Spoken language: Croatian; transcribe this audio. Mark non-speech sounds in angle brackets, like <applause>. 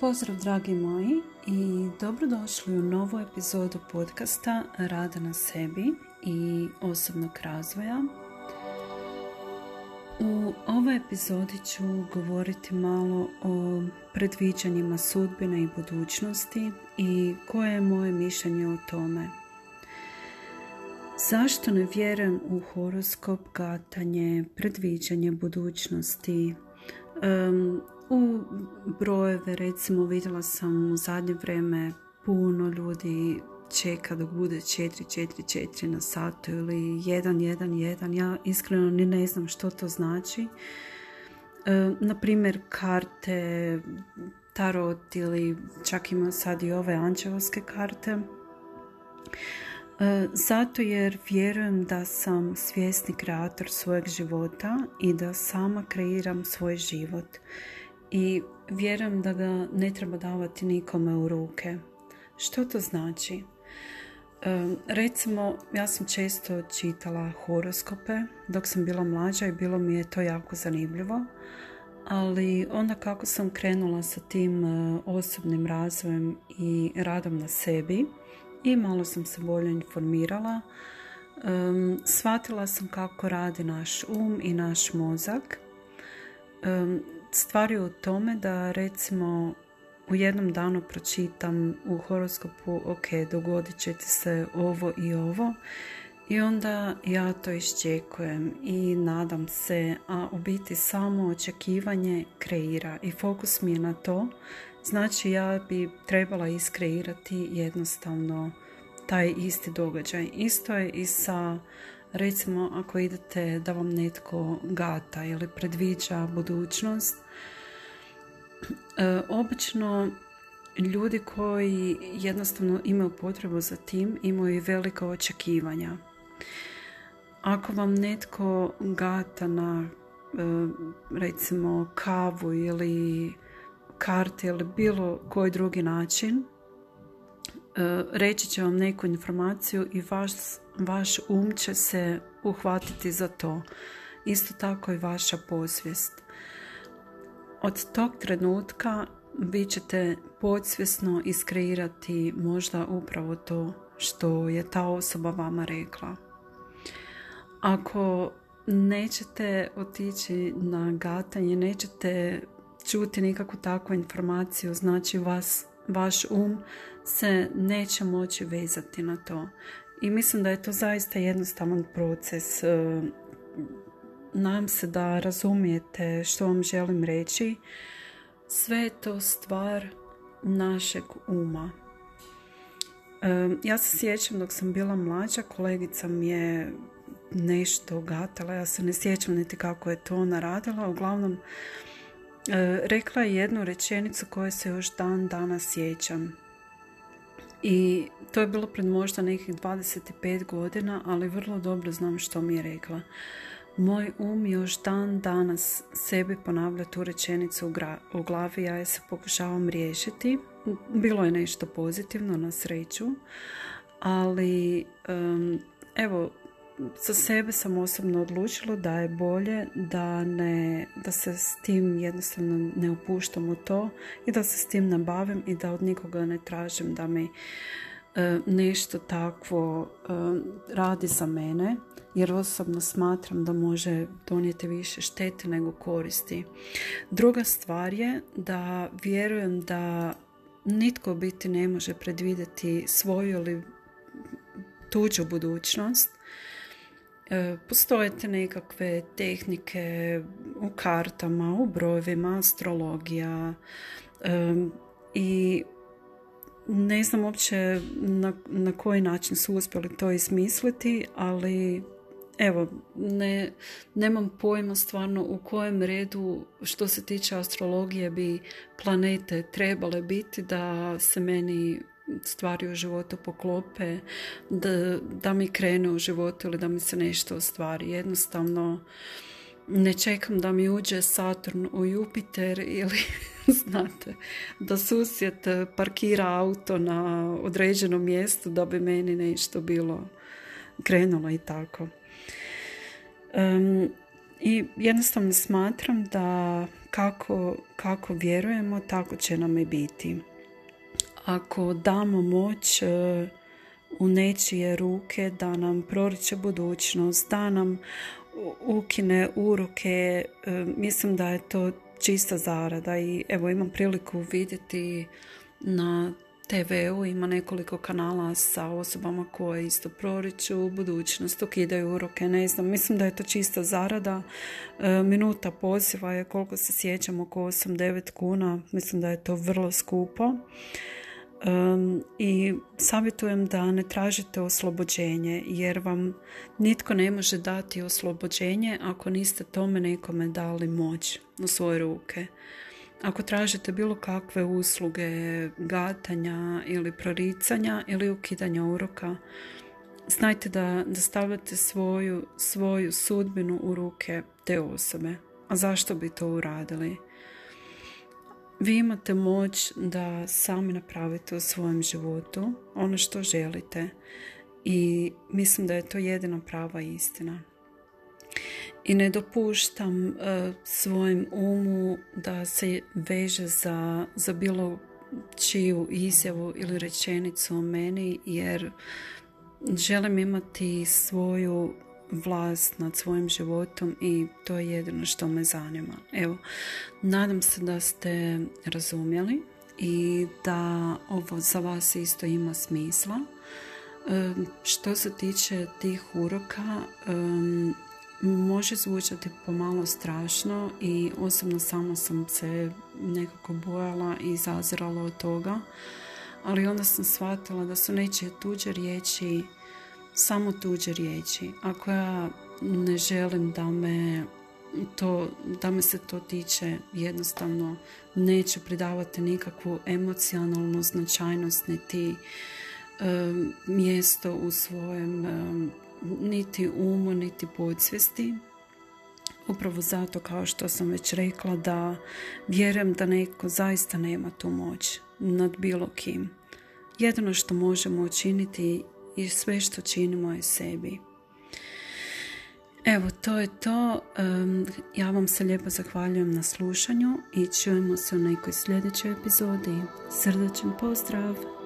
Pozdrav dragi moji i dobrodošli u novu epizodu podcasta Rada na sebi i osobnog razvoja. U ovoj epizodi ću govoriti malo o predviđanjima sudbine i budućnosti i koje je moje mišljenje o tome. Zašto ne vjerujem u horoskop, gatanje, predviđanje budućnosti, u brojeve recimo vidjela sam u zadnje vrijeme puno ljudi čeka dok bude 4-4-4 na satu ili 1-1-1. Ja iskreno ni ne znam što to znači. E, na primjer karte, tarot ili čak ima sad i ove anđelovske karte. E, zato jer vjerujem da sam svjesni kreator svojeg života i da sama kreiram svoj život i vjerujem da ga ne treba davati nikome u ruke. Što to znači? recimo, ja sam često čitala horoskope dok sam bila mlađa i bilo mi je to jako zanimljivo. Ali onda kako sam krenula sa tim e, osobnim razvojem i radom na sebi i malo sam se bolje informirala, shvatila sam kako radi naš um i naš mozak stvar je u tome da recimo u jednom danu pročitam u horoskopu ok, dogodit će ti se ovo i ovo i onda ja to iščekujem i nadam se, a u biti samo očekivanje kreira i fokus mi je na to. Znači ja bi trebala iskreirati jednostavno taj isti događaj. Isto je i sa recimo ako idete da vam netko gata ili predviđa budućnost e, obično ljudi koji jednostavno imaju potrebu za tim imaju i velika očekivanja. Ako vam netko gata na e, recimo kavu ili karte ili bilo koji drugi način reći će vam neku informaciju i vaš vaš um će se uhvatiti za to. Isto tako i vaša posvijest. Od tog trenutka vi ćete podsvjesno iskreirati možda upravo to što je ta osoba vama rekla. Ako nećete otići na gatanje, nećete čuti nikakvu takvu informaciju, znači vas, vaš um se neće moći vezati na to. I mislim da je to zaista jednostavan proces. E, nadam se da razumijete što vam želim reći. Sve je to stvar našeg uma. E, ja se sjećam dok sam bila mlađa, kolegica mi je nešto gatala, ja se ne sjećam niti kako je to ona radila, uglavnom rekla je jednu rečenicu koju se još dan danas sjećam. I to je bilo pred možda nekih 25 godina, ali vrlo dobro znam što mi je rekla. Moj um još dan danas sebi ponavlja tu rečenicu u glavi, ja je se pokušavam riješiti. Bilo je nešto pozitivno na sreću, ali evo, za sebe sam osobno odlučila da je bolje da, ne, da se s tim jednostavno ne upuštam u to i da se s tim nabavim i da od nikoga ne tražim da mi e, nešto takvo e, radi za mene jer osobno smatram da može donijeti više štete nego koristi. Druga stvar je da vjerujem da nitko biti ne može predvidjeti svoju ili tuđu budućnost postoje te nekakve tehnike u kartama, u brojevima, astrologija e, i ne znam uopće na, na koji način su uspjeli to izmisliti, ali evo, ne, nemam pojma stvarno u kojem redu što se tiče astrologije bi planete trebale biti da se meni stvari u životu poklope, da, da mi krene u životu ili da mi se nešto ostvari. Jednostavno ne čekam da mi uđe Saturn u Jupiter ili <laughs> znate da susjed parkira auto na određenom mjestu da bi meni nešto bilo krenulo i tako. Um, I jednostavno smatram da kako, kako vjerujemo, tako će nam i biti. Ako damo moć e, u nečije ruke da nam proriče budućnost, da nam ukine uroke, e, mislim da je to čista zarada i evo imam priliku vidjeti na TV-u ima nekoliko kanala sa osobama koje isto proriču budućnost, ukidaju uroke, ne znam, mislim da je to čista zarada. E, minuta poziva je koliko se sjećam oko 8-9 kuna, mislim da je to vrlo skupo. I savjetujem da ne tražite oslobođenje jer vam nitko ne može dati oslobođenje ako niste tome nekome dali moć u svoje ruke. Ako tražite bilo kakve usluge gatanja ili proricanja ili ukidanja uroka, znajte da, da stavljate svoju, svoju sudbinu u ruke te osobe. A zašto bi to uradili? Vi imate moć da sami napravite u svojem životu ono što želite i mislim da je to jedina prava istina. I ne dopuštam uh, svojim umu da se veže za, za bilo čiju izjavu ili rečenicu o meni jer želim imati svoju vlast nad svojim životom i to je jedino što me zanima. Evo, nadam se da ste razumjeli i da ovo za vas isto ima smisla. što se tiče tih uroka, može zvučati pomalo strašno i osobno samo sam se nekako bojala i zazirala od toga, ali onda sam shvatila da su nečije tuđe riječi samo tuđe riječi. Ako ja ne želim da me to, da me se to tiče jednostavno neću pridavati nikakvu emocionalnu značajnost niti mjesto u svojem niti umu niti podsvijesti upravo zato kao što sam već rekla da vjerujem da neko zaista nema tu moć nad bilo kim jedino što možemo učiniti i sve što činimo je sebi. Evo, to je to. Ja vam se lijepo zahvaljujem na slušanju i čujemo se u nekoj sljedećoj epizodi. Srdačan pozdrav!